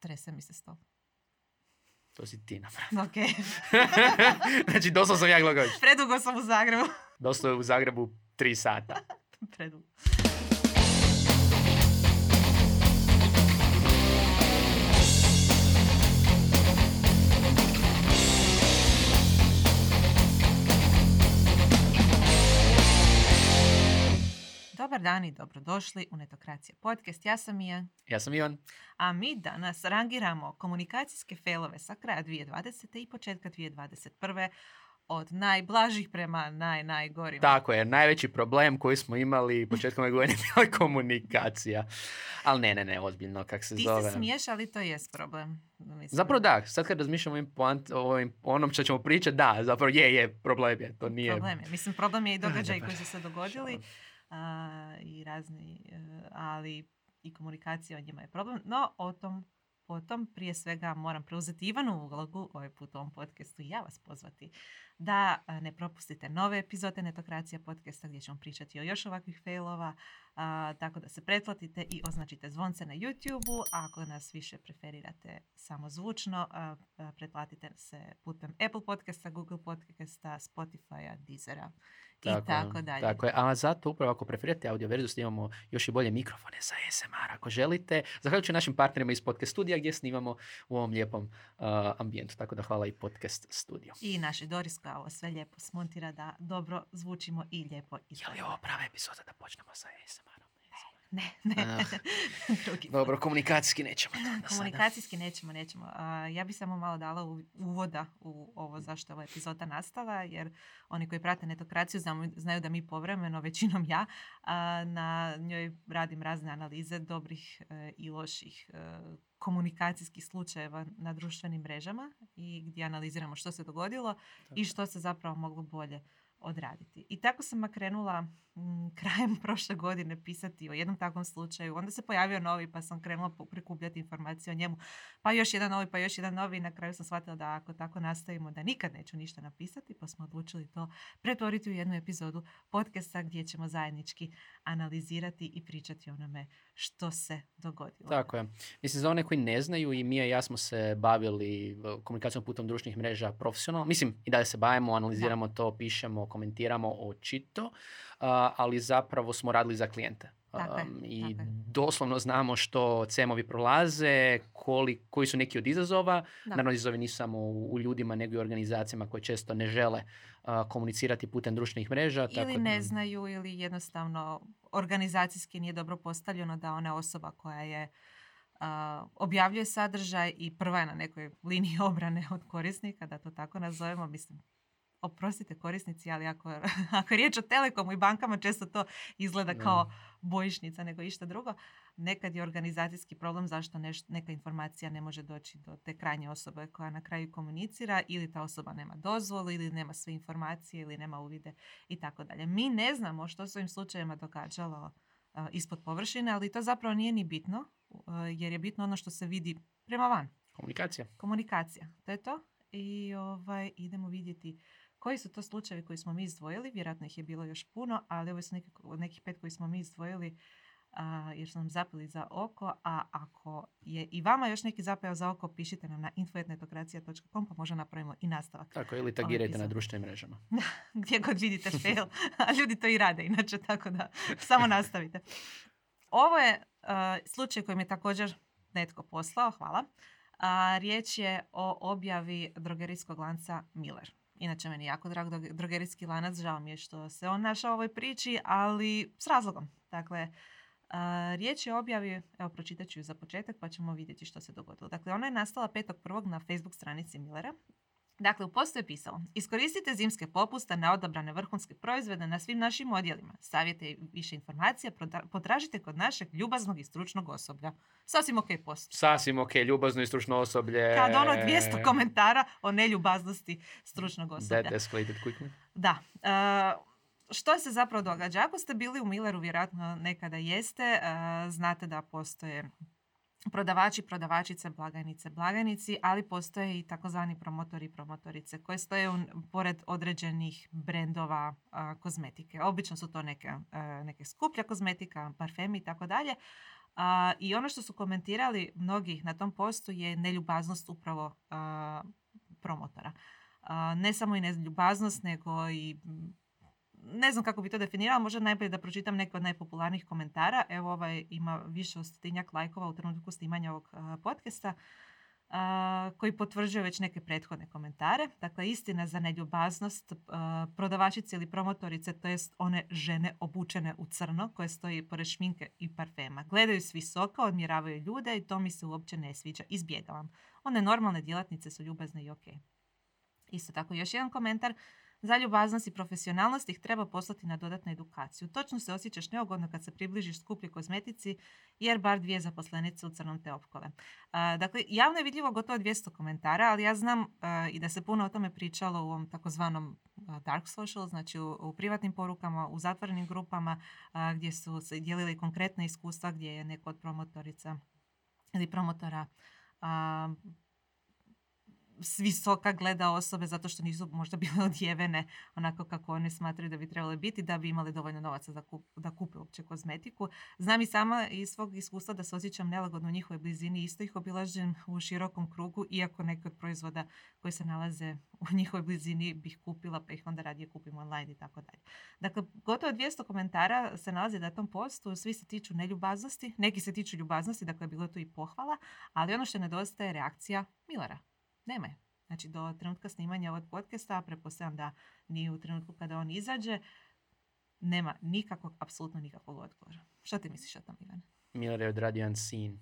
Trese mi se stol. To si ti napravila. Ok. znači, doslovno sam ja Glogović. Predugo sam u Zagrebu. Doslovno u Zagrebu tri sata. Predugo. Dobar dan i dobrodošli u Netokracija podcast. Ja sam Mija, Ja sam Ivan. a mi danas rangiramo komunikacijske failove sa kraja 2020. i početka 2021. od najblažih prema naj, najgorima. Tako je, najveći problem koji smo imali početkom ove godine bila je komunikacija. Ali ne, ne, ne, ozbiljno, kak se Ti zove. se smiješ, ali to jest problem. Mislim. Zapravo da, sad kad razmišljamo o onom što ćemo pričati, da, zapravo je, je, problem je, to nije... Problem je. Mislim, problem je i događaji dobar. koji su se dogodili a, i razni, e, ali i komunikacija o njima je problem. No, o tom potom prije svega moram preuzeti Ivanu ulogu ovaj put u ovom podcastu i ja vas pozvati da ne propustite nove epizode Netokracija podcasta gdje ćemo pričati o još ovakvih failova, a, tako da se pretplatite i označite zvonce na YouTube-u, a ako nas više preferirate samo zvučno, a, a, pretplatite se putem Apple podcasta, Google podcasta, Spotify-a, Deezera i tako, je, dalje. Tako je, a zato upravo ako preferirate audio verziju snimamo još i bolje mikrofone za ASMR ako želite. Zahvaljujući našim partnerima iz Podcast studija gdje snimamo u ovom lijepom uh, ambijentu. Tako da hvala i Podcast studio. I naši Doris koja ovo sve lijepo smontira da dobro zvučimo i lijepo Je li ovo prava epizoda da počnemo sa ASMR-om? Ne, ne. Ah. Dobro, komunikacijski nećemo. Komunikacijski nećemo, nećemo. Ja bi samo malo dala u- uvoda u ovo zašto je ova epizoda nastala, jer oni koji prate netokraciju znaju da mi povremeno, većinom ja, na njoj radim razne analize dobrih e, i loših e, komunikacijskih slučajeva na društvenim mrežama i gdje analiziramo što se dogodilo i što se zapravo moglo bolje odraditi. I tako sam krenula mm, krajem prošle godine pisati o jednom takvom slučaju. Onda se pojavio novi pa sam krenula prikupljati informacije o njemu. Pa još jedan novi, pa još jedan novi i na kraju sam shvatila da ako tako nastavimo da nikad neću ništa napisati pa smo odlučili to pretvoriti u jednu epizodu podcasta gdje ćemo zajednički analizirati i pričati o onome što se dogodilo. Tako je. Mislim, za one koji ne znaju, i Mija i ja smo se bavili uh, komunikacijom putem društvenih mreža profesionalno. Mislim, i dalje se bavimo, analiziramo to, pišemo, komentiramo očito, uh, ali zapravo smo radili za klijente. Tako je, Um, I tako doslovno znamo što CM-ovi prolaze, koli, koji su neki od izazova. Da. Naravno, izazovi nisu samo u, u ljudima, nego i u organizacijama koje često ne žele uh, komunicirati putem društvenih mreža. ili tako ne da- znaju ili jednostavno organizacijski nije dobro postavljeno da ona osoba koja je a, objavljuje sadržaj i prva je na nekoj liniji obrane od korisnika, da to tako nazovemo, mislim, oprostite korisnici, ali ako, ako je riječ o telekomu i bankama, često to izgleda Da. kao bojišnica nego išta drugo. Nekad je organizacijski problem zašto neš- neka informacija ne može doći do te krajnje osobe koja na kraju komunicira ili ta osoba nema dozvolu ili nema sve informacije ili nema uvide i tako dalje. Mi ne znamo što se ovim slučajevima događalo a, ispod površine, ali to zapravo nije ni bitno, a, jer je bitno ono što se vidi prema van. Komunikacija. Komunikacija, to je to. I ovaj, idemo vidjeti koji su to slučajevi koji smo mi izdvojili. Vjerojatno ih je bilo još puno, ali ovo su neki, nekih pet koji smo mi izdvojili a, jer su nam zapeli za oko. A ako je i vama još neki zapeo za oko, pišite nam na info.netokracija.com pa možda napravimo i nastavak. Tako, ili tagirajte na društvenim mrežama. Gdje god vidite fail. A ljudi to i rade inače, tako da samo nastavite. Ovo je slučaj koji mi je također netko poslao, hvala. A, riječ je o objavi drogerijskog lanca Miller. Inače, meni jako drag dro- drogerijski lanac, žao mi je što se on našao u ovoj priči, ali s razlogom. Dakle, a, riječ je o objavi, evo pročitat ću ju za početak pa ćemo vidjeti što se dogodilo. Dakle, ona je nastala 5.1. na Facebook stranici Millera. Dakle, u postu je pisalo Iskoristite zimske popuste na odabrane vrhunske proizvode na svim našim odjelima. Savjete i više informacija potražite kod našeg ljubaznog i stručnog osoblja. Sasvim ok post. Sasvim ok, ljubazno i stručno osoblje. Kad ono 200 komentara o neljubaznosti stručnog osoblja. That escalated quickly. Da. e, što se zapravo događa? Ako ste bili u Milleru, vjerojatno nekada jeste, e, znate da postoje prodavači, prodavačice, blagajnice, blagajnici, ali postoje i takozvani promotori i promotorice koje stoje u, pored određenih brendova a, kozmetike. Obično su to neke, a, neke skuplja kozmetika, parfemi i tako dalje. I ono što su komentirali mnogi na tom postu je neljubaznost upravo promotora. ne samo i neljubaznost, nego i ne znam kako bi to definirala, možda najbolje da pročitam neke od najpopularnijih komentara. Evo ovaj ima više od stotinjak lajkova u trenutku snimanja ovog podcasta koji potvrđuje već neke prethodne komentare. Dakle, istina za neljubaznost prodavačice ili promotorice, to jest one žene obučene u crno koje stoji pored šminke i parfema. Gledaju s visoka, odmjeravaju ljude i to mi se uopće ne sviđa. Izbjegavam. One normalne djelatnice su ljubazne i ok. Isto tako, još jedan komentar. Za ljubaznost i profesionalnost ih treba poslati na dodatnu edukaciju. Točno se osjećaš neugodno kad se približiš skuplji kozmetici jer bar dvije zaposlenice u crnom te opkole. dakle, javno je vidljivo gotovo 200 komentara, ali ja znam i da se puno o tome pričalo u ovom takozvanom dark social, znači u, privatnim porukama, u zatvorenim grupama gdje su se dijelili konkretne iskustva gdje je neko od promotorica ili promotora s visoka gleda osobe zato što nisu možda bile odjevene onako kako one smatraju da bi trebale biti da bi imali dovoljno novaca da, kup, da kupe uopće kozmetiku. Znam i sama iz svog iskustva da se osjećam nelagodno u njihovoj blizini. Isto ih obilažem u širokom krugu iako neke od proizvoda koji se nalaze u njihovoj blizini bih kupila pa ih onda radije kupim online i tako dalje. Dakle, gotovo 200 komentara se nalazi na tom postu. Svi se tiču neljubaznosti, neki se tiču ljubaznosti, dakle bilo je tu i pohvala, ali ono što nedostaje je reakcija Milera nema je. Znači do trenutka snimanja ovog podcasta, pretpostavljam da ni u trenutku kada on izađe, nema nikakvog, apsolutno nikakvog odgovora. Što ti misliš o tom, Ivan? Miller je odradio jedan sin.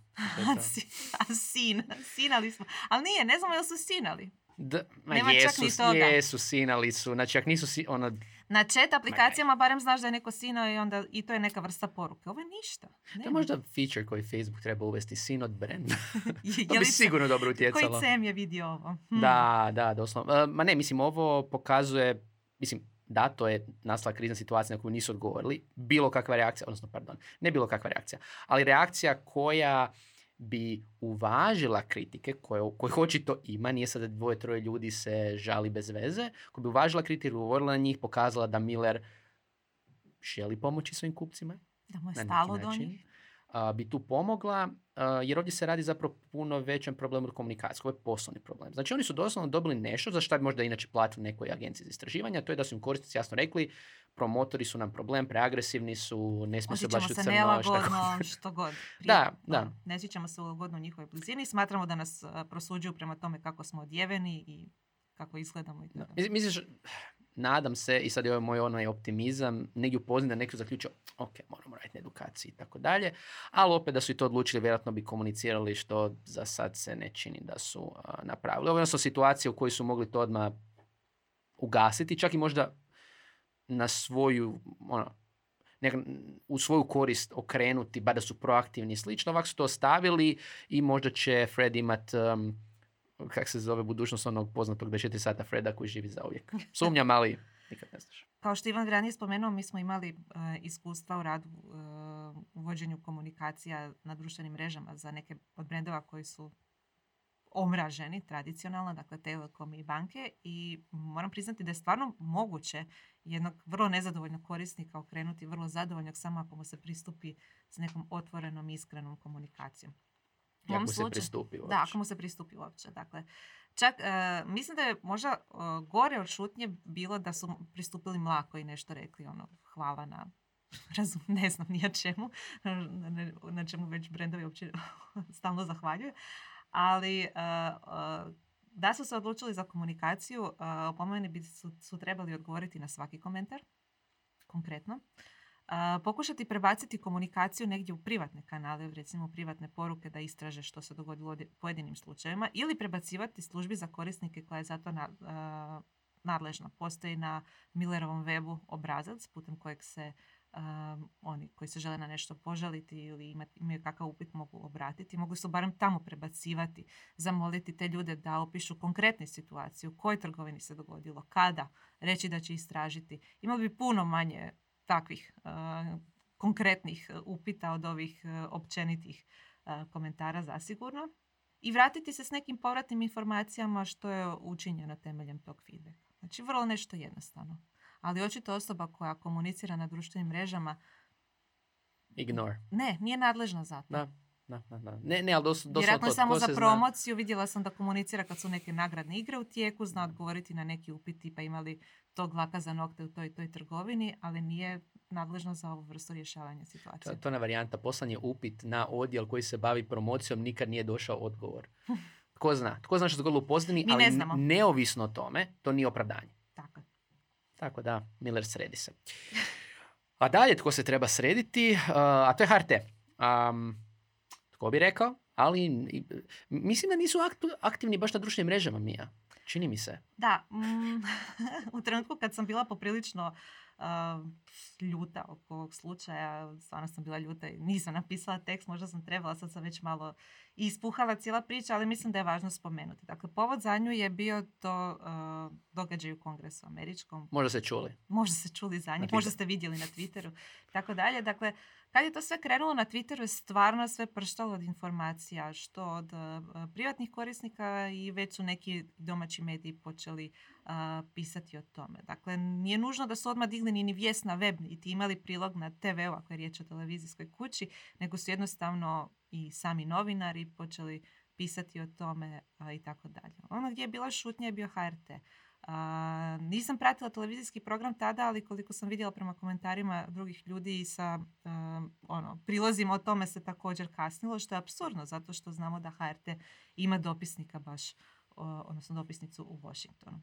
sin, sinali smo. Ali nije, ne znamo jel su sinali. Da, ma Nema jesu, čak ni toga. jesu, sinali su. Znači, ako nisu si, ono... Na chat aplikacijama barem znaš da je neko sinao i onda i to je neka vrsta poruke. Ovo je ništa. Nema. To je možda feature koji Facebook treba uvesti, sin od brand. to bi sigurno dobro utjecalo. Koji CM je vidio ovo? Hm. Da, da, doslovno. Uh, ma ne, mislim, ovo pokazuje, mislim, da, to je nastala krizna situacija na koju nisu odgovorili. Bilo kakva reakcija, odnosno, pardon, ne bilo kakva reakcija, ali reakcija koja bi uvažila kritike koje, koje očito ima, nije sad dvoje, troje ljudi se žali bez veze, koja bi uvažila kritike, govorila na njih, pokazala da Miller želi pomoći svojim kupcima. Da mu je stalo do njih. Bi tu pomogla, jer ovdje se radi zapravo puno većem problemu od komunikacije. Ovo je poslovni problem. Znači oni su doslovno dobili nešto za što bi možda inače platili nekoj agenciji za istraživanja, to je da su im korisnici jasno rekli promotori su nam problem, preagresivni su, ne smije se baš u crno. nelagodno, što god. da, da. Ono, ne sjećamo se ugodno u njihovoj blizini. Smatramo da nas prosuđuju prema tome kako smo odjeveni i kako izgledamo. I tako. Misliš, nadam se, i sad je ovo moj onaj optimizam, negdje upoznam da neko zaključio, ok, moramo raditi na edukaciji i tako dalje, ali opet da su i to odlučili, vjerojatno bi komunicirali što za sad se ne čini da su napravili. Ovo su situacije u kojoj su mogli to odmah ugasiti, čak i možda na svoju, ono, u svoju korist okrenuti, bar da su proaktivni i slično. Ovako su to ostavili i možda će Fred imat, um, kak se zove, budućnost onog poznatog 24 sata Freda koji živi za uvijek. Sumnjam, ali nikad ne znaš. Kao što Ivan ranije spomenuo, mi smo imali uh, iskustva u radu uh, u komunikacija na društvenim mrežama za neke od brendova koji su omraženi tradicionalno, dakle telekom i banke i moram priznati da je stvarno moguće jednog vrlo nezadovoljnog korisnika okrenuti vrlo zadovoljnog samo ako mu se pristupi s nekom otvorenom, iskrenom komunikacijom. U mu se pristupi uopće. Da, ako mu se pristupi uopće. Dakle, čak, e, mislim da je možda e, gore od šutnje bilo da su pristupili mlako i nešto rekli, ono, hvala na razum, ne znam ni čemu, na, čemu već brendovi uopće stalno zahvaljuju ali e, e, da su se odlučili za komunikaciju, uh, po meni bi su, su trebali odgovoriti na svaki komentar, konkretno. Pokušati prebaciti komunikaciju negdje u privatne kanale, recimo u privatne poruke da istraže što se dogodilo u pojedinim slučajevima ili prebacivati službi za korisnike koja je za to na, nadležna. Postoji na Millerovom webu obrazac putem kojeg se oni koji se žele na nešto požaliti ili imaju kakav upit mogu obratiti, mogu se barem tamo prebacivati, zamoliti te ljude da opišu konkretnu situaciju, u kojoj trgovini se dogodilo, kada, reći da će istražiti. Imali bi puno manje takvih konkretnih upita od ovih općenitih komentara zasigurno i vratiti se s nekim povratnim informacijama što je učinjeno temeljem tog feedbacka. Znači vrlo nešto jednostavno ali očito osoba koja komunicira na društvenim mrežama Ignore. Ne, nije nadležna za to. Da. Da, da, da. Ne, ne, ali dos, doslovno Vjerojatno to. samo za zna- promociju vidjela sam da komunicira kad su neke nagradne igre u tijeku, zna odgovoriti na neki upiti pa imali tog laka za nokte u toj toj trgovini, ali nije nadležna za ovu vrstu rješavanja To, situacije. to je ona varijanta. Poslan je upit na odjel koji se bavi promocijom, nikad nije došao odgovor. Tko zna? Tko zna što se dogodilo u pozadini, Mi ali ne n- znamo. neovisno o tome, to nije opravdanje. Tako. je. Tako da, Miller sredi se. A dalje tko se treba srediti, uh, a to je HRT. Um, tko bi rekao? Ali mislim da nisu aktivni baš na društvenim mrežama, Mija. Čini mi se. Da, mm, u trenutku kad sam bila poprilično uh, ljuta oko ovog slučaja, stvarno sam bila ljuta i nisam napisala tekst, možda sam trebala, sad sam već malo ispuhala cijela priča, ali mislim da je važno spomenuti. Dakle, povod za nju je bio to uh, događaj u kongresu američkom, Možda se čuli. možda ste čuli za njih, možda ste vidjeli na Twitteru, tako dalje. Dakle, kad je to sve krenulo na Twitteru je stvarno sve prštalo od informacija, što od uh, privatnih korisnika i već su neki domaći mediji počeli pisati o tome. Dakle, nije nužno da su odmah digli ni, vijest na web, niti imali prilog na TV-u, ako je riječ o televizijskoj kući, nego su jednostavno i sami novinari počeli pisati o tome i tako dalje. Ono gdje je bila šutnja je bio HRT. A, nisam pratila televizijski program tada, ali koliko sam vidjela prema komentarima drugih ljudi i sa um, ono, prilozima o tome se također kasnilo, što je apsurdno, zato što znamo da HRT ima dopisnika baš, odnosno dopisnicu u Washingtonu.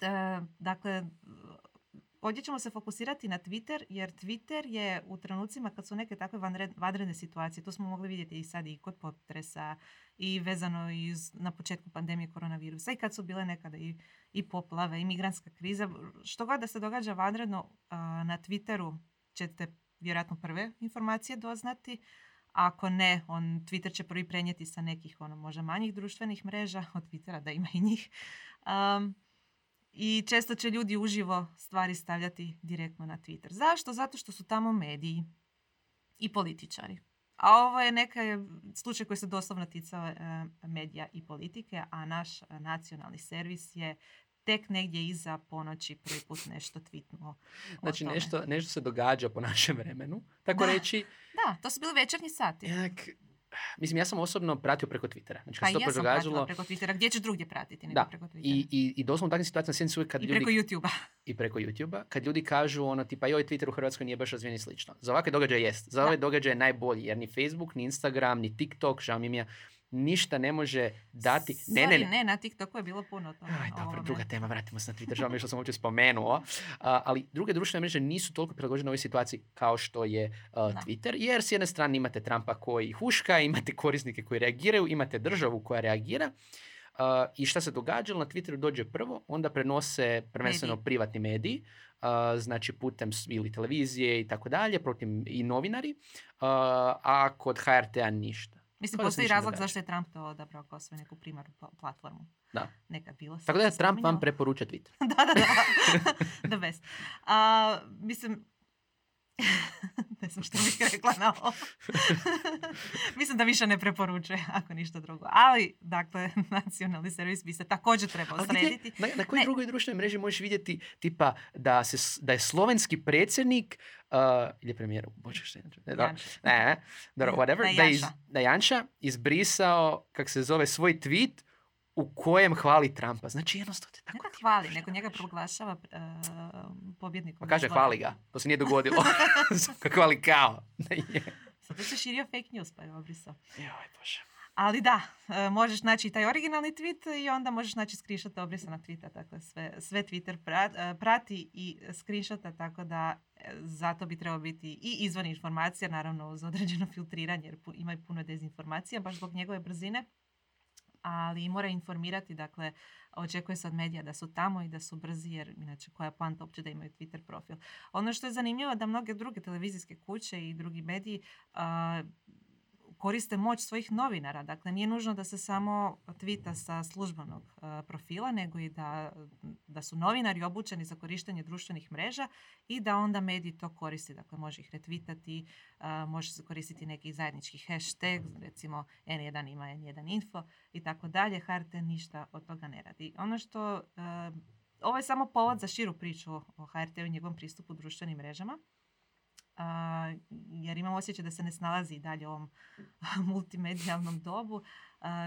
E, dakle, ovdje ćemo se fokusirati na Twitter, jer Twitter je u trenucima kad su neke takve vanred- vanredne situacije, to smo mogli vidjeti i sad i kod potresa i vezano i na početku pandemije koronavirusa i kad su bile nekada i, i poplave i migrantska kriza, što god da se događa vanredno na Twitteru ćete vjerojatno prve informacije doznati, ako ne, on Twitter će prvi prenijeti sa nekih ono možda manjih društvenih mreža od Twittera da ima i njih. Um, i često će ljudi uživo stvari stavljati direktno na Twitter. Zašto? Zato što su tamo mediji i političari. A ovo je neka slučaj koji se doslovno ticao e, medija i politike, a naš nacionalni servis je tek negdje iza ponoći prvi put nešto tweetnuo. Znači, nešto, nešto se događa po našem vremenu, tako Da. reći. Da, to su bili večernji sati. Jak, mislim, ja sam osobno pratio preko Twittera. Znači, Pa kad i se to ja događalo, preko Twittera. Gdje ćeš drugdje pratiti nego Da, preko Twittera? i, i, i doslovno u takvim situacijama sjedim se uvijek kad I ljudi preko YouTube-a. i preko YouTube-a, kad ljudi kažu ono tipa joj Twitter u Hrvatskoj nije baš razvijen i slično. Za ovakve događaje jest. Za ove događaje je najbolji jer ni Facebook, ni Instagram, ni TikTok, žao mi je, ništa ne može dati. Ne, ne, Sorry, ne. ne, na TikToku je bilo puno toga. Aj, dobro, ovome. druga tema, vratimo se na Twitter, žao mi je što sam uopće spomenuo. A, ali druge društvene mreže nisu toliko prilagođene ovoj situaciji kao što je Da. Twitter, jer s jedne strane imate Trumpa koji huška, imate korisnike koji reagiraju, imate državu koja reagira. A, I šta se događalo, na Twitteru dođe prvo, onda prenose prvenstveno Mediji. privatni mediji, a, znači putem ili televizije i tako dalje, protiv i novinari, a, a kod HRT-a ništa. Mislim, postoji razlog zašto je Trump to odabrao kao svoju neku primarnu pla- platformu. Da. Nekad bilo. Tako da je Trump vam preporuča Twitter. da, da, da. The best. A, mislim, ne znam što bih rekla na ovo. mislim da više ne preporučuje, ako ništa drugo. Ali, dakle, nacionalni servis bi se također trebao Ali gdje- srediti. na, na kojoj drugoj društvenoj mreži možeš vidjeti tipa da, se, da je slovenski predsjednik uh, ili je premijer, bože što je da, ne, ne, dobro, whatever, Da je da, Janša izbrisao, kak se zove, svoj tweet u kojem hvali Trumpa. Znači jednostavno te Ne tako... da hvali, nego njega proglašava uh, pobjednikom. Pa kaže hvali ga, to se nije dogodilo. Ga hvali kao. Da je. Sad se širio fake news pa je obrisao. Joj, bože. Ali da, e, možeš naći i taj originalni tweet i onda možeš naći screenshot obrisanog tweeta. Dakle, sve, sve Twitter pra- e, prati i screenshota, tako da zato bi trebao biti i izvor informacija, naravno uz određeno filtriranje, jer pu- ima i puno dezinformacija, baš zbog njegove brzine. Ali mora informirati, dakle, očekuje se od medija da su tamo i da su brzi, jer inače koja je poanta uopće da imaju Twitter profil. Ono što je zanimljivo da mnoge druge televizijske kuće i drugi mediji koriste moć svojih novinara. Dakle, nije nužno da se samo tvita sa službenog a, profila, nego i da, da su novinari obučeni za korištenje društvenih mreža i da onda mediji to koristi. Dakle, može ih retvitati, a, može se koristiti neki zajednički hashtag, recimo N1 ima N1 info i tako dalje. HRT ništa od toga ne radi. Ono što... a, ovo je samo povod za širu priču o HRT-u i njegovom pristupu društvenim mrežama. Jer imam osjećaj da se ne snalazi dalje u ovom multimedijalnom dobu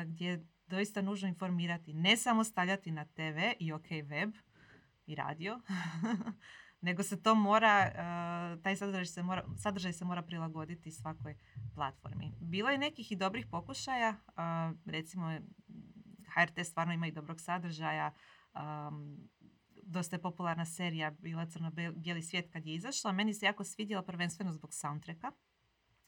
gdje je doista nužno informirati, ne samo stavljati na TV i ok web i radio, nego se to mora, taj sadržaj se mora, sadržaj se mora prilagoditi svakoj platformi. Bilo je nekih i dobrih pokušaja, recimo HRT stvarno ima i dobrog sadržaja, dosta je popularna serija bila Crno-bijeli svijet kad je izašla. Meni se jako svidjela prvenstveno zbog soundtracka.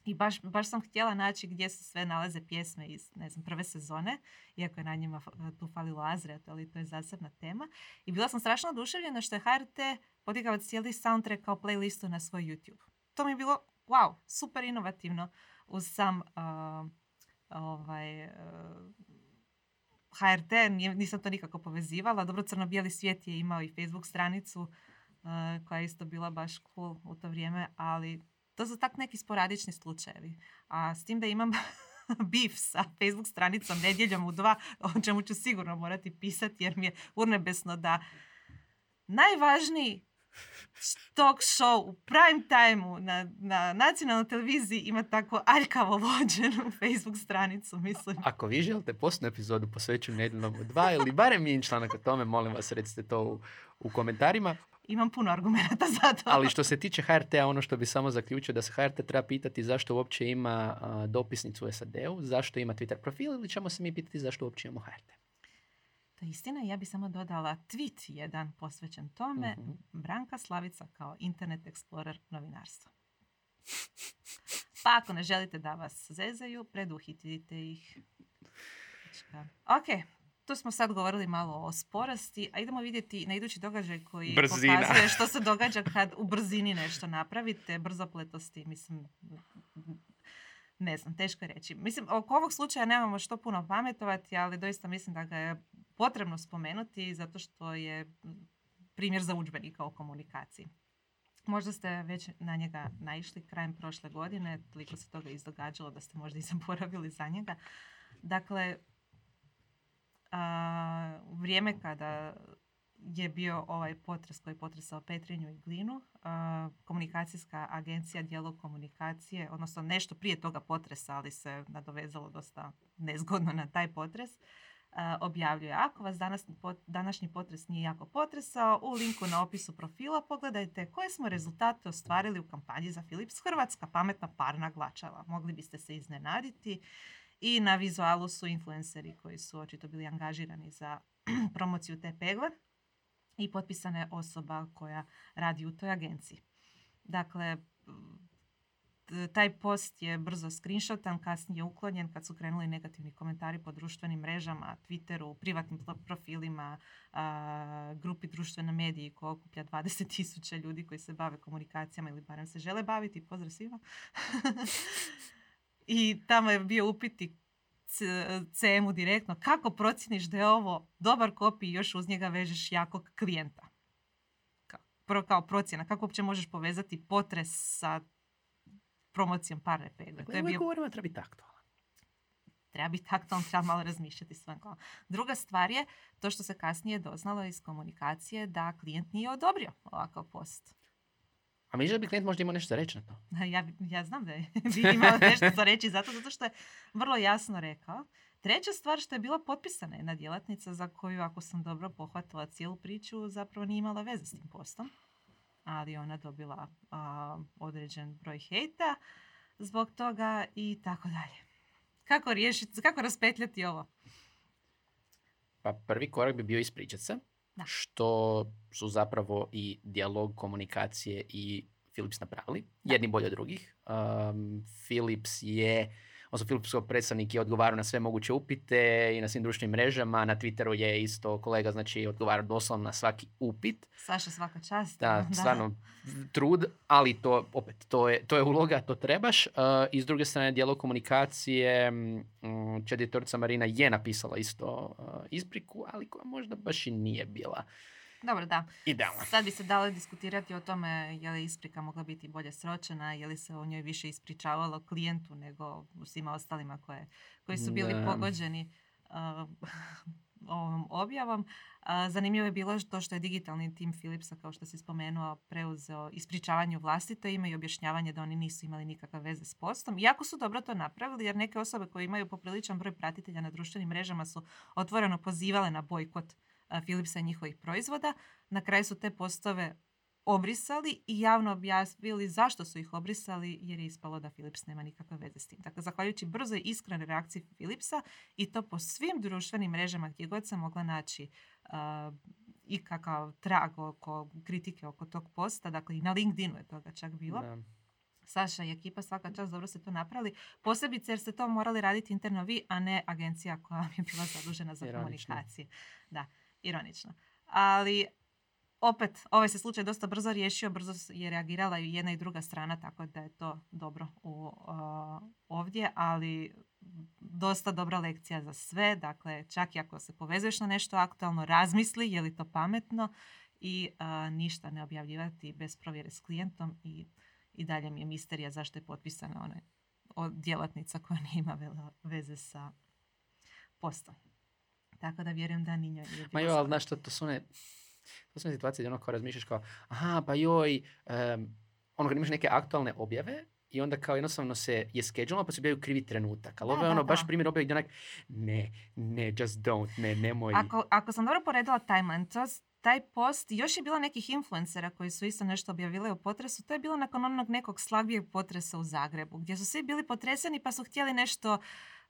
I baš, baš sam htjela naći gdje se sve nalaze pjesme iz ne znam, prve sezone, iako je na njima tu falilo Azret, ali to je zasebna tema. I bila sam strašno oduševljena što je HRT podigao cijeli soundtrack kao playlistu na svoj YouTube. To mi je bilo, wow, super inovativno uz sam uh, ovaj, uh, HRT, nisam to nikako povezivala. Dobro, Crno-bijeli svijet je imao i Facebook stranicu uh, koja je isto bila baš cool u to vrijeme, ali to su tak neki sporadični slučajevi. A s tim da imam bif sa Facebook stranicom nedjeljom u dva, o čemu ću sigurno morati pisati jer mi je urnebesno da najvažniji talk show u prime timeu na, na nacionalnoj televiziji ima tako aljkavo vođenu Facebook stranicu, mislim. Ako vi želite posnu epizodu posveću nedjeljnom u dva ili barem mi članak o tome, molim vas recite to u, u komentarima. Imam puno argumenta za to. Ali što se tiče HRT-a, ono što bi samo zaključio da se HRT treba pitati zašto uopće ima dopisnicu u SAD-u, zašto ima Twitter profil ili ćemo se mi pitati zašto uopće imamo HRT. To je istina. Ja bi samo dodala tweet jedan posvećen tome. uh Branka Slavica kao Internet Explorer novinarstva. Pa ako ne želite da vas zezaju, preduhitite ih. Ok, tu smo sad govorili malo o sporosti, a idemo vidjeti na idući događaj koji Brzina. pokazuje što se događa kad u brzini nešto napravite, brzopletosti, mislim, ne znam, teško je reći. Mislim, oko ovog slučaja nemamo što puno pametovati, ali doista mislim da ga je potrebno spomenuti zato što je primjer za udžbenika o komunikaciji. Možda ste već na njega naišli krajem prošle godine, toliko se toga izdogađalo da ste možda i zaboravili za njega. Dakle, u vrijeme kada je bio ovaj potres koji je potresao Petrinju i Glinu, komunikacijska agencija dijelo komunikacije, odnosno nešto prije toga potresa, ali se nadovezalo dosta nezgodno na taj potres, objavljuje. Ako vas danas, današnji potres nije jako potresao, u linku na opisu profila pogledajte koje smo rezultate ostvarili u kampanji za Philips Hrvatska pametna parna glačava. Mogli biste se iznenaditi i na vizualu su influenceri koji su očito bili angažirani za promociju te pegle i potpisana je osoba koja radi u toj agenciji. Dakle, taj post je brzo screenshotan, kasnije uklonjen kad su krenuli negativni komentari po društvenim mrežama, Twitteru, privatnim profilima, grupi društvene mediji koja okuplja 20.000 ljudi koji se bave komunikacijama ili barem se žele baviti. Pozdrav svima. I tamo je bio upiti CM-u direktno kako procjeniš da je ovo dobar kopij i još uz njega vežeš jakog klijenta. Kao, kao procjena, kako uopće možeš povezati potres sa promocijom parne pegle. To je bio... govorimo treba biti aktualan. Treba biti aktualan, treba malo razmišljati svojim Druga stvar je to što se kasnije doznalo iz komunikacije da klijent nije odobrio ovakav post. A mi da bi klijent možda imao nešto za reći na to? Ja, ja znam da je bi imao nešto za reći zato, zato što je vrlo jasno rekao. Treća stvar što je bila potpisana jedna djelatnica za koju, ako sam dobro pohvatila cijelu priču, zapravo nije imala veze s tim postom ali ona dobila određen broj hejta zbog toga i tako dalje. Kako riješiti, kako raspetljati ovo? Pa prvi korak bi bio ispričati se, da. što su zapravo i dijalog komunikacije i Philips napravili, jedni bolje od drugih. Um, Philips je odnosno Filipskog predstavnik je odgovarao na sve moguće upite i na svim društvenim mrežama. Na Twitteru je isto kolega, znači odgovarao doslovno na svaki upit. Saša svaka čast. Da, da. stvarno trud, ali to opet, to je, to je uloga, to trebaš. Uh, I s druge strane, dijelo komunikacije, um, četiritorica Marina je napisala isto uh, ispriku, ali koja možda baš i nije bila dobro, da. Idealno. Sad bi se dalo diskutirati o tome je li isprika mogla biti bolje sročena, je li se o njoj više ispričavalo klijentu nego svima ostalima koje, koji su bili pogođeni. Uh, ovom objavom. Zanimljivo je bilo to što je digitalni tim Philipsa, kao što si spomenuo, preuzeo ispričavanje vlastito ime i objašnjavanje da oni nisu imali nikakve veze s postom. Iako su dobro to napravili, jer neke osobe koje imaju popriličan broj pratitelja na društvenim mrežama su otvoreno pozivale na bojkot Philipsa i njihovih proizvoda. Na kraju su te postove obrisali i javno objasnili zašto su ih obrisali jer je ispalo da Philips nema nikakve veze s tim. Dakle, zahvaljujući brzoj i iskrenoj reakciji Philipsa i to po svim društvenim mrežama gdje god se mogla naći uh, i kakav trag oko kritike oko tog posta, dakle i na LinkedInu je toga čak bilo. Saša i ekipa svaka čast dobro ste to napravili. Posebice jer ste to morali raditi interno vi, a ne agencija koja je bila zadužena za komunikacije. Da, ironično. Ali opet, ovaj se slučaj dosta brzo riješio, brzo je reagirala i jedna i druga strana, tako da je to dobro u, ovdje, ali dosta dobra lekcija za sve. Dakle, čak i ako se povezuješ na nešto aktualno, razmisli je li to pametno i ništa ne objavljivati bez provjere s klijentom i, i dalje mi je misterija zašto je potpisana ona djelatnica koja nije ima veze sa postom. Tako da vjerujem da ni njoj Ma jo, ali znaš što, to su ne to su situacije gdje ono kao razmišljaš kao, aha, pa joj, um, ono kad imaš neke aktualne objave, i onda kao jednostavno se je schedule pa se objavaju krivi trenutak. Ali ovo je ono baš primjer objave gdje onak, ne, ne, just don't, ne, nemoj. Ako, ako sam dobro poredila timeline, to, taj post, još je bilo nekih influencera koji su isto nešto objavili o potresu, to je bilo nakon onog nekog slabijeg potresa u Zagrebu, gdje su svi bili potreseni pa su htjeli nešto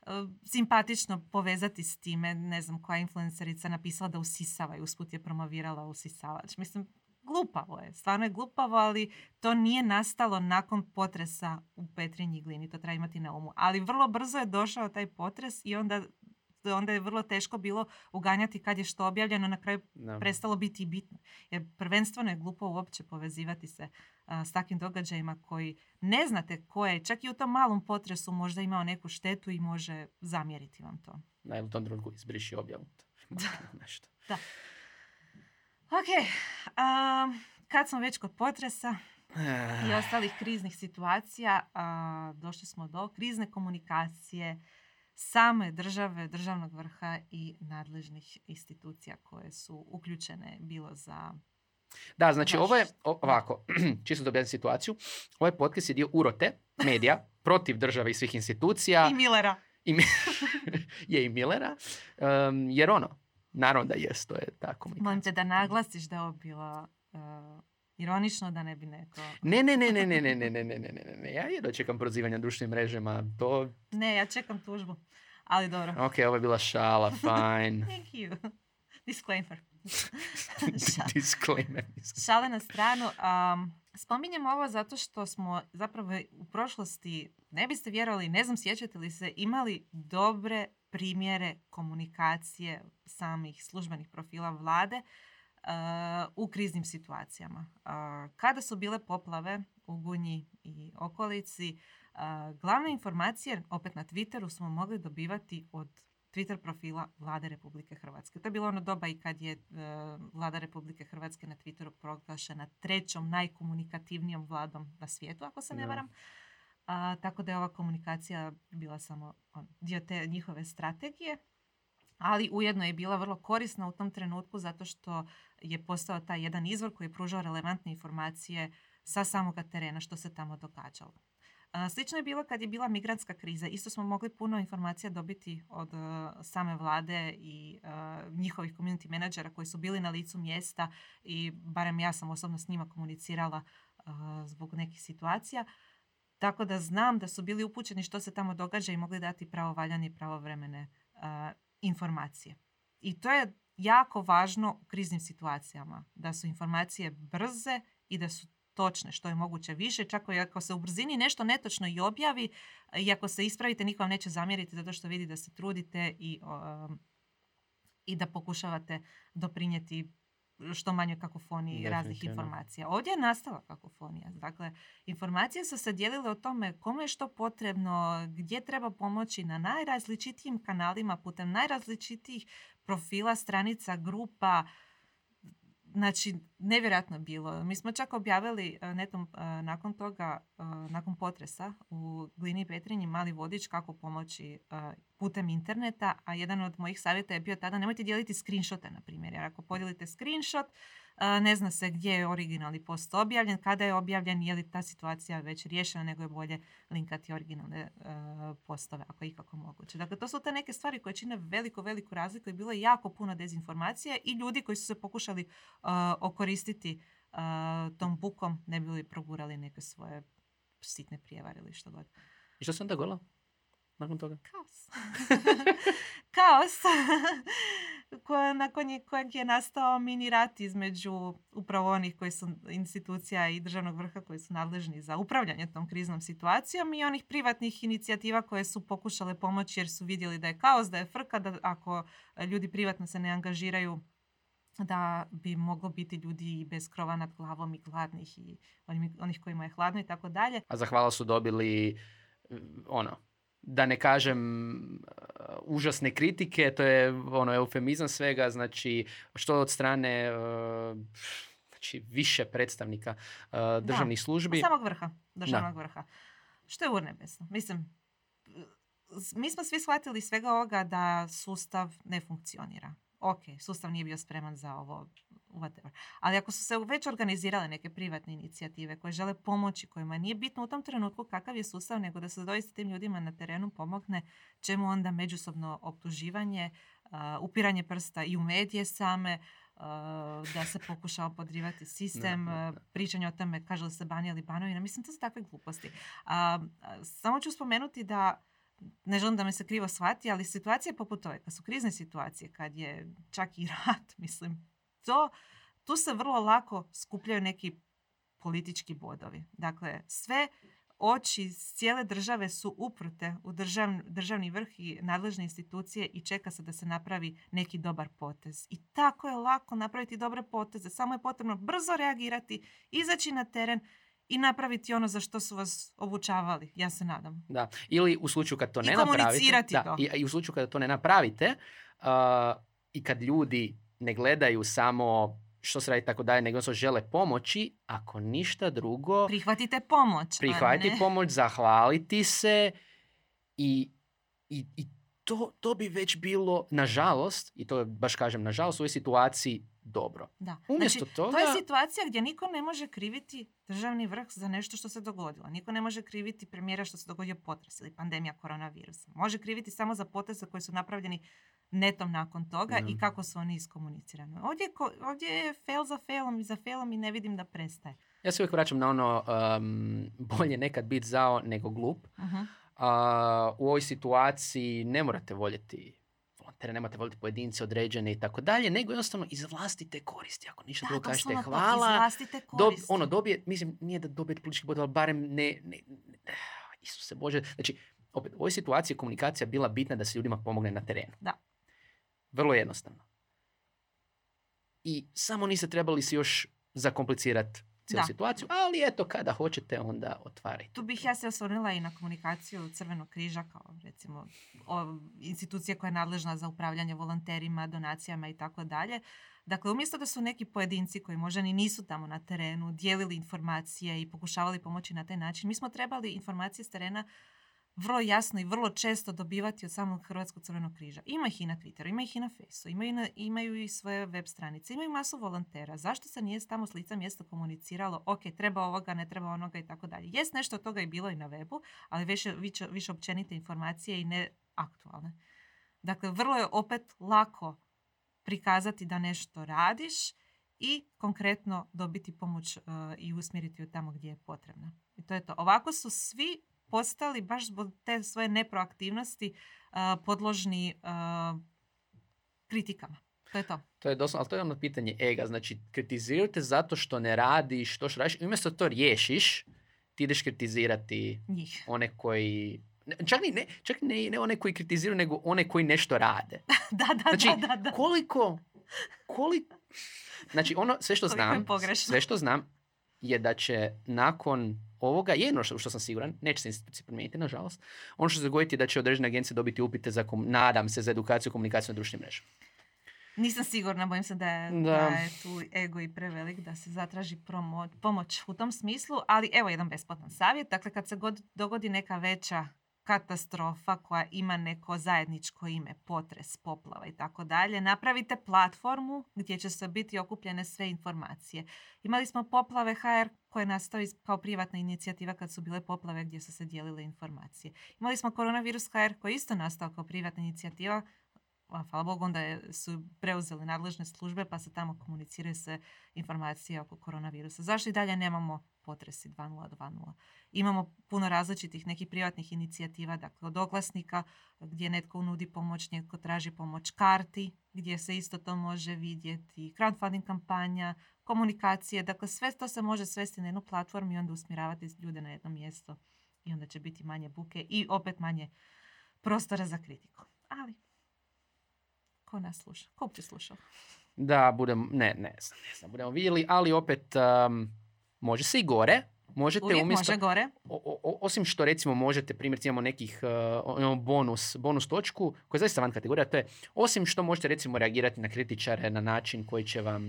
E, simpatično povezati s time. Ne znam koja influencerica napisala da usisava i usput je promovirala usisavač. Mislim, glupavo je. Stvarno je glupavo, ali to nije nastalo nakon potresa u Petrinji glini. To treba imati na umu. Ali vrlo brzo je došao taj potres i onda onda je vrlo teško bilo uganjati kad je što objavljeno, na kraju prestalo biti bitno. Jer prvenstveno je glupo uopće povezivati se s takvim događajima koji ne znate ko je, čak i u tom malom potresu možda imao neku štetu i može zamjeriti vam to. Na u tom drugu izbriši objavu. Da. Nešto. da. Ok, kad smo već kod potresa i ostalih kriznih situacija, došli smo do krizne komunikacije, same države, državnog vrha i nadležnih institucija koje su uključene bilo za da, znači ovo je ovako, čisto objasnim situaciju, ovaj podcast je dio urote, medija, protiv države i svih institucija. I Millera. I, je i Millera, um, jer ono, naravno da jest, to je tako. Molim te da naglasiš da je ovo bila uh, ironično, da ne bi neko... Ne, ne, ne, ne, ne, ne, ne, ne, ne, ne, ne, ne, ja jedno čekam prozivanje na društvenim mrežama, to... Ne, ja čekam tužbu, ali dobro. Ok, ovo je bila šala, fine. Thank you. Disclaimer. Disclaimer. Šale na stranu. Um, spominjem ovo zato što smo zapravo u prošlosti, ne biste vjerovali, ne znam sjećate li se, imali dobre primjere komunikacije samih službenih profila vlade uh, u kriznim situacijama. Kada su bile poplave u Gunji i okolici, glavne informacije, opet na Twitteru, smo mogli dobivati od Twitter profila Vlade Republike Hrvatske. To je bilo ono doba i kad je e, Vlada Republike Hrvatske na Twitteru proglašena trećom najkomunikativnijom vladom na svijetu, ako se ne varam. A, tako da je ova komunikacija bila samo on, dio te njihove strategije, ali ujedno je bila vrlo korisna u tom trenutku zato što je postao taj jedan izvor koji je pružao relevantne informacije sa samoga terena što se tamo događalo. Slično je bilo kad je bila migrantska kriza. Isto smo mogli puno informacija dobiti od e, same vlade i e, njihovih community menadžera koji su bili na licu mjesta i barem ja sam osobno s njima komunicirala e, zbog nekih situacija. Tako da znam da su bili upućeni što se tamo događa i mogli dati pravovaljane i pravovremene informacije. I to je jako važno u kriznim situacijama, da su informacije brze i da su točne što je moguće više, čak i ako se u brzini nešto netočno i objavi i ako se ispravite, niko vam neće zamjeriti zato što vidi da se trudite i, um, i da pokušavate doprinijeti što manje kakofoniji raznih informacija. Ovdje je nastala kakofonija. Dakle, informacije su se dijelile o tome kome je što potrebno, gdje treba pomoći na najrazličitijim kanalima, putem najrazličitijih profila, stranica, grupa, Znači, nevjerojatno bilo. Mi smo čak objavili e, netom e, nakon toga, e, nakon potresa u Glini Petrinji mali vodič kako pomoći putem interneta, a jedan od mojih savjeta je bio tada nemojte dijeliti screenshote, na primjer, jer ako podijelite screenshot, ne zna se gdje je originalni post objavljen, kada je objavljen, je li ta situacija već riješena, nego je bolje linkati originalne postove, ako je ikako moguće. Dakle, to su te neke stvari koje čine veliku, veliku razliku i bilo je jako puno dezinformacije i ljudi koji su se pokušali okoristiti tom bukom, ne bi li progurali neke svoje sitne prijevare ili što god. I što se onda gola nakon toga? Kaos. Kaos nakon kojeg je nastao mini rat između upravo onih koji su institucija i državnog vrha koji su nadležni za upravljanje tom kriznom situacijom i onih privatnih inicijativa koje su pokušale pomoći jer su vidjeli da je kaos, da je frka, da ako ljudi privatno se ne angažiraju da bi moglo biti ljudi i bez krova nad glavom i gladnih i onih kojima je hladno i tako dalje. A zahvala su dobili ono, da ne kažem uh, užasne kritike, to je ono eufemizam svega, znači što od strane uh, znači više predstavnika uh, državnih da. službi. Samog vrha, državnog vrha. Što je urnebesno. Mislim, mi smo svi shvatili svega ovoga da sustav ne funkcionira. Ok, sustav nije bio spreman za ovo whatever. Ali ako su se već organizirale neke privatne inicijative koje žele pomoći, kojima nije bitno u tom trenutku kakav je sustav, nego da se doista tim ljudima na terenu pomogne, čemu onda međusobno optuživanje, upiranje prsta i u medije same, da se pokušao podrivati sistem, pričanje o tome kaže li se Banija ili Banovina. Mislim, to su takve gluposti. samo ću spomenuti da ne želim da me se krivo shvati, ali situacije poput ove, kad su krizne situacije, kad je čak i rat, mislim, to, tu se vrlo lako skupljaju neki politički bodovi. Dakle, sve oči cijele države su uprute u državni vrh i nadležne institucije i čeka se da se napravi neki dobar potez. I tako je lako napraviti dobre poteze. Samo je potrebno brzo reagirati, izaći na teren i napraviti ono za što su vas obučavali, ja se nadam. Da, ili u slučaju kad to ne napravite, da, I, i u slučaju kad to ne napravite uh, i kad ljudi ne gledaju samo što se radi tako dalje, nego se žele pomoći, ako ništa drugo... Prihvatite pomoć. Prihvatiti pomoć, zahvaliti se i, i, i to, to bi već bilo, nažalost, i to baš kažem, nažalost, u ovoj situaciji dobro. Da. Umjesto znači, toga... To je situacija gdje niko ne može kriviti državni vrh za nešto što se dogodilo. Niko ne može kriviti premijera što se dogodio potres ili pandemija koronavirusa. Može kriviti samo za poteze koji su napravljeni netom nakon toga i kako su oni iskomunicirani. Ovdje, ovdje je fail za failom i za failom i ne vidim da prestaje. Ja se uvijek vraćam na ono um, bolje nekad biti zao nego glup. uh u ovoj situaciji ne morate voljeti volontere, nemate voljeti pojedince određene i tako dalje, nego jednostavno iz vlastite koristi. Ako ništa drugo kažete hvala. Dob, ono, dobije, mislim, nije da dobijete politički bod, ali barem ne, ne, ne, Isuse Bože. Znači, opet, u ovoj situaciji komunikacija bila bitna da se ljudima pomogne na terenu. Da. Vrlo jednostavno. I samo niste trebali si još zakomplicirati cijelu situaciju, ali eto, kada hoćete, onda otvarajte. Tu bih ja se osvrnula i na komunikaciju Crvenog križa, kao recimo o, institucija koja je nadležna za upravljanje volonterima, donacijama i tako dalje. Dakle, umjesto da su neki pojedinci koji možda ni nisu tamo na terenu, dijelili informacije i pokušavali pomoći na taj način, mi smo trebali informacije s terena vrlo jasno i vrlo često dobivati od samog Hrvatskog crvenog križa. Ima ih i na Twitteru, ima ih i na Facebooku, imaju, imaju i svoje web stranice, imaju masu volontera. Zašto se nije tamo s lica mjesta komuniciralo, ok, treba ovoga, ne treba onoga i tako dalje. Jest nešto od toga i bilo i na webu, ali više, više, više općenite informacije i ne aktualne. Dakle, vrlo je opet lako prikazati da nešto radiš i konkretno dobiti pomoć uh, i usmjeriti ju tamo gdje je potrebna. I to je to. Ovako su svi postali baš zbog te svoje neproaktivnosti podložni kritikama. To je to. To je doslovno, ali to je ono pitanje ega. Znači, kritizirate zato što ne radiš, što što radiš. Umjesto to riješiš, ti ideš kritizirati Njih. one koji... Čak, ni, ne, čak ne, ne one koji kritiziraju, nego one koji nešto rade. da, da, znači, da, da, koliko... koliko znači, ono, sve što znam, sve što znam je da će nakon ovoga, jedno što, što sam siguran, neće se institucije promijeniti, nažalost, ono što se dogoditi je da će određene agencije dobiti upite za, nadam se, za edukaciju i komunikaciju na društvenim mrežama. Nisam sigurna, bojim se da je, Da. da je tu ego i prevelik da se zatraži promo- pomoć u tom smislu, ali evo jedan besplatan savjet. Dakle, kad se god dogodi neka veća katastrofa koja ima neko zajedničko ime, potres, poplava i tako dalje, napravite platformu gdje će se biti okupljene sve informacije. Imali smo poplave HR koje je nastao kao privatna inicijativa kad su bile poplave gdje su se dijelile informacije. Imali smo koronavirus HR koji je isto nastao kao privatna inicijativa hvala Bogu, onda su preuzeli nadležne službe pa se tamo komuniciraju se informacije oko koronavirusa. Zašto i dalje nemamo potresi 2020? Imamo puno različitih nekih privatnih inicijativa, dakle od oglasnika gdje netko nudi pomoć, netko traži pomoć karti, gdje se isto to može vidjeti, crowdfunding kampanja, komunikacije, dakle sve to se može svesti na jednu platformu i onda usmjeravati ljude na jedno mjesto i onda će biti manje buke i opet manje prostora za kritiku. Ali Ko nas sluša? Ko uopće slušao? Da, budem, ne, ne znam, ne znam, budemo vidjeli, ali opet um, može se i gore. Možete Uvijek umjesto, može gore. o- o- osim što recimo možete, primjer imamo nekih uh, bonus, bonus točku koja je zaista van kategorija, to je osim što možete recimo reagirati na kritičare na način koji će vam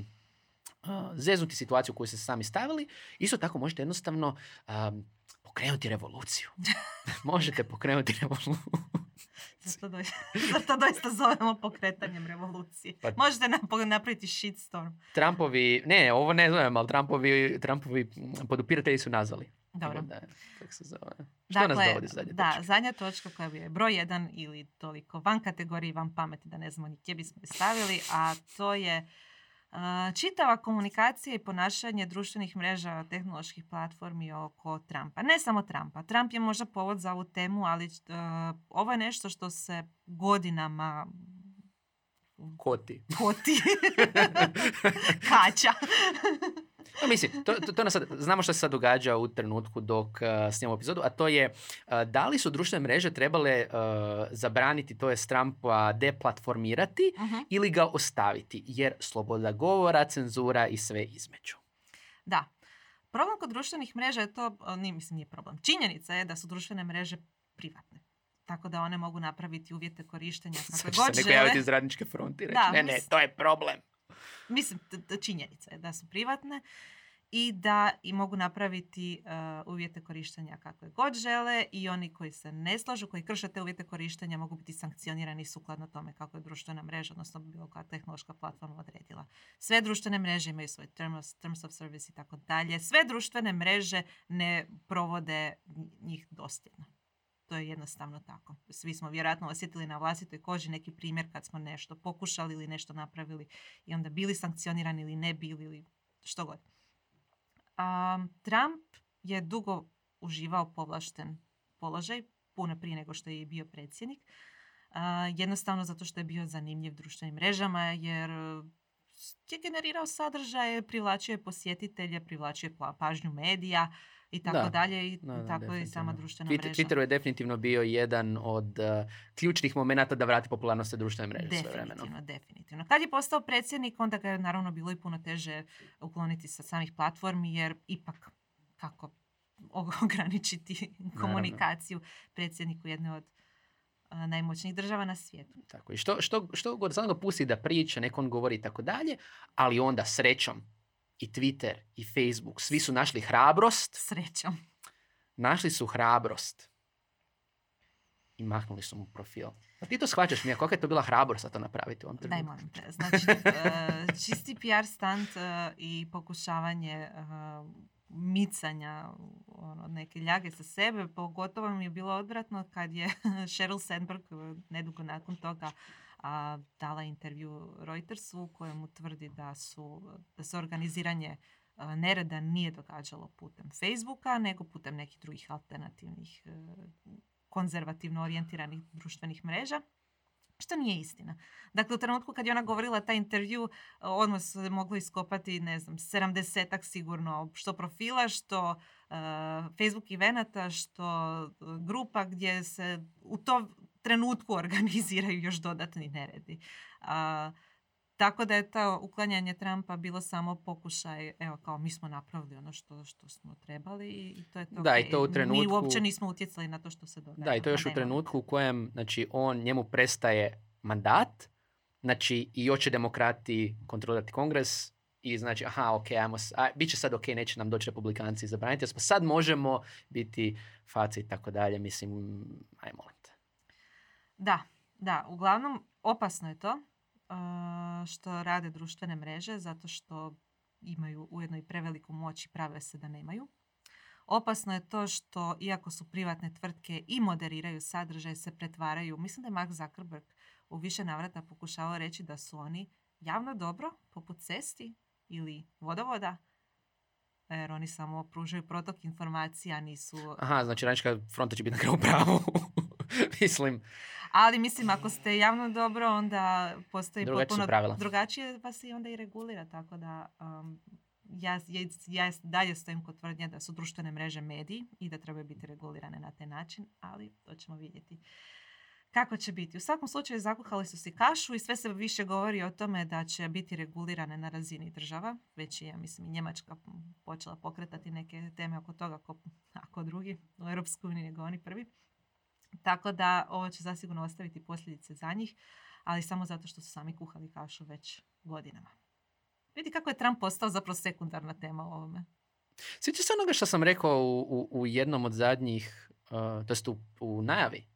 uh, zeznuti situaciju koju ste sami stavili, isto tako možete jednostavno um, pokrenuti revoluciju. možete pokrenuti revoluciju. Zato doista, zato doista zovemo pokretanjem revolucije. Pa- Možete nap- napraviti shitstorm. Trumpovi, ne, ovo ne zovem, ali Trumpovi, Trumpovi podupiratelji su nazvali. Dobro. Da, kako se zove. Što nas dovodi zadnje da, zadnja točka koja bi je broj jedan ili toliko van kategoriji, van pameti, da ne znamo ni gdje bismo je stavili, a to je čitava komunikacija i ponašanje društvenih mreža, tehnoloških platformi oko Trumpa. Ne samo Trumpa. Trump je možda povod za ovu temu, ali a, ovo je nešto što se godinama Koti. koti, kača. No, mislim, to, to, to nas sad, znamo što se sad događa u trenutku dok uh, snimamo epizodu, a to je uh, da li su društvene mreže trebale uh, zabraniti, to je Trumpa deplatformirati Mhm. ili ga ostaviti, jer sloboda govora, cenzura i sve između. Da. Problem kod društvenih mreža je to, nije, mislim nije problem. Činjenica je da su društvene mreže privatne. Tako da one mogu napraviti uvjete korištenja Sad kakve će se god neko žele. javiti iz radničke fronte i reći, Da, ne, ne, to je problem. Mislim, činjenica je da su privatne i da i mogu napraviti uh, uvjete korištenja kakve god žele i oni koji se ne slažu, koji krše te uvjete korištenja mogu biti sankcionirani sukladno tome kako je društvena mreža, odnosno bilo koja tehnološka platforma odredila. Sve društvene mreže imaju svoj terms, terms of service i tako dalje. Sve društvene mreže ne provode njih dosljedno. To je jednostavno tako. Svi smo vjerojatno osjetili na vlastitoj koži neki primjer kad smo nešto pokušali ili nešto napravili i onda bili sankcionirani ili ne bili ili što god. Um, Trump je dugo uživao povlašten položaj, puno prije nego što je bio predsjednik. Uh, jednostavno zato što je bio zanimljiv društvenim mrežama jer uh, je generirao sadržaje, privlačio je posjetitelje, privlačio je pla- pažnju medija i tako Da. dalje i Da, da, tako i sama definitivno. društvena Twitter, mreža. Twitter je definitivno bio jedan od uh, ključnih momenata da vrati popularnost društvene mreže sve vremeno. Definitivno, definitivno. Kad je postao predsjednik, onda ga je naravno bilo i puno teže ukloniti sa samih platformi, jer ipak kako ograničiti komunikaciju predsjedniku jedne od a, najmoćnijih država na svijetu. Tako i što, što, što god, samo ga pusti da priča, nek on govori i tako dalje, ali onda srećom i Twitter i Facebook, svi su našli hrabrost, Srećom. našli su hrabrost i maknuli su mu profil. A ti to shvaćaš mi, kolika je to bila hrabrost da to napraviti u ovom Daj trenutku? molim te. Znači, e, čisti PR stunt e, i pokušavanje e, micanja ono, neke ljage sa sebe. Pogotovo mi je bilo odvratno kad je Sheryl Sandberg nedugo nakon toga a, dala intervju Reutersu u kojem tvrdi da, su, da se organiziranje a, nereda nije događalo putem Facebooka, nego putem nekih drugih alternativnih, e, konzervativno orijentiranih društvenih mreža. Što nije istina. Dakle, u trenutku kad je ona govorila taj intervju, odmah se moglo iskopati, ne znam, 70 sigurno, što profila, što uh, Facebook evenata, što grupa gdje se u tom trenutku organiziraju još dodatni neredi. A, tako da je to uklanjanje Trumpa bilo samo pokušaj, evo kao mi smo napravili ono što, što smo trebali i to je to. Da, i okej. to u Mi trenutku- uopće nismo utjecali na to što se događa. Da, i to još u trenutku u kojem znači, on, njemu prestaje mandat Znači, i hoće demokrati kontrolirati kongres i znači, aha, ok, ajmo, a, bit će sad ok, neće nam doći republikanci zabraniti, jer smo sad možemo biti faci i tako dalje, mislim, aj molim te. Da, da, uglavnom opasno je to uh, što rade društvene mreže zato što imaju ujedno i preveliku moć i prave se da nemaju. Opasno je to što, iako su privatne tvrtke i moderiraju sadržaj, se pretvaraju. Mislim da je Mark Zuckerberg u više navrata pokušavao reći da su oni javno dobro, poput cesti ili vodovoda, jer oni samo pružaju protok informacija, nisu Aha, znači radnička fronta će biti na kraju pravu. mislim, Ali mislim, ako ste javno dobro, onda postoji Drugačija su potpuno pravila. drugačije, pa se onda i regulira. Tako da um, ja, ja, ja dalje stojim kod tvrdnje da su društvene mreže mediji i da trebaju biti regulirane na taj način, ali to ćemo vidjeti kako će biti. U svakom slučaju zakuhali su si kašu i sve se više govori o tome da će biti regulirane na razini država. Već je, ja mislim, i Njemačka počela pokretati neke teme oko toga ako, ako drugi u Europskoj uniji nego oni prvi. Tako da ovo će zasigurno ostaviti posljedice za njih, ali samo zato što su sami kuhali kašu već godinama. Vidi kako je Trump postao zapravo sekundarna tema u ovome. sjeća se onoga što sam rekao u, u, u jednom od zadnjih, uh, to jest u, u najavi,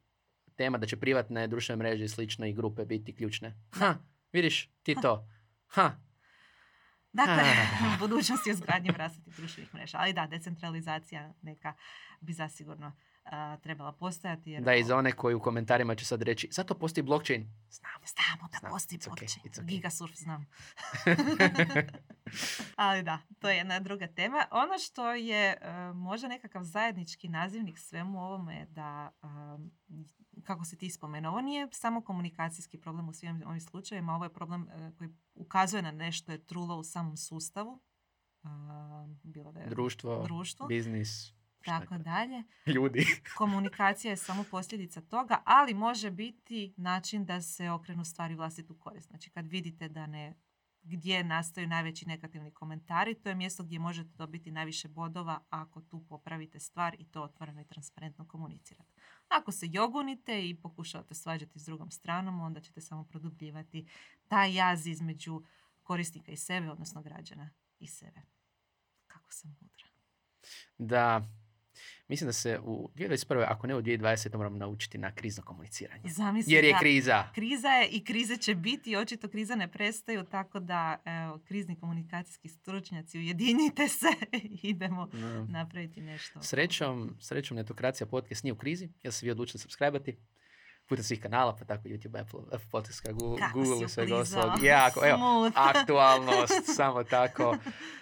tema da će privatne društvene mreže i slične i grupe biti ključne. Ha, vidiš, ti to. Ha, Dakle, Ah. budućnost je izgradnje vlastitih društvenih mreža. Ali da, decentralizacija neka bi zasigurno a, trebala postojati. Jer da i za one koji u komentarima će sad reći, zato postoji blockchain. Znam. Znamo da Znam, postoji it's okay, blockchain. it's okay. Gigasurf znam. Ali da, to je jedna druga tema. Ono što je e, možda nekakav zajednički nazivnik svemu ovome je da, um, kako si ti spomenuo, ovo nije samo komunikacijski problem u svim ovim slučajevima, ovo je problem e, koji ukazuje na nešto je trulo u samom sustavu. Um, bilo da je Društvo, društvo, biznis, tako dalje. ljudi. Komunikacija je samo posljedica toga, ali može biti način da se okrenu stvari vlastitu korist. Znači kad vidite da ne gdje nastaju najveći negativni komentari, to je mjesto gdje možete dobiti najviše bodova ako tu popravite stvar i to otvoreno i transparentno komunicirate. Ako se jogunite i pokušavate svađati s drugom stranom, onda ćete samo produbljivati taj jaz između korisnika i sebe, odnosno građana i sebe. Kako sam mudra. Da, mislim da se u 2021. ako ne u 2020. moramo naučiti na krizno komuniciranje. Zamisli Jer je da- kriza. Kriza je i krize će biti i očito kriza ne prestaju, tako da evo, krizni komunikacijski stručnjaci ujedinite se i idemo Da. napraviti nešto. Srećom, srećom Netokracija podcast nije u krizi, jer se vi odlučili subscribe-ati putem svih kanala, pa tako YouTube, Apple, Podcast, Google, Kako Google i svega ostalog. Jako, evo, aktualnost, samo tako.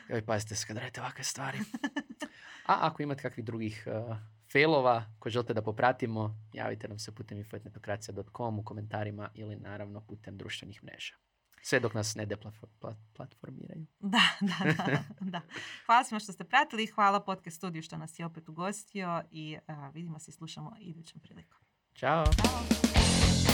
Joj, pazite se kad radite ovakve stvari. A ako imate kakvih drugih uh, failova koje želite da popratimo, javite nam se putem info.netokracija.com u komentarima ili naravno putem društvenih mreža. Sve dok nas ne deplatformiraju. Da, da, da, da. Hvala svima što ste pratili i hvala Podcast Studiju što nas je opet ugostio i a, vidimo se i slušamo idućom prilikom. Ćao! Ćao!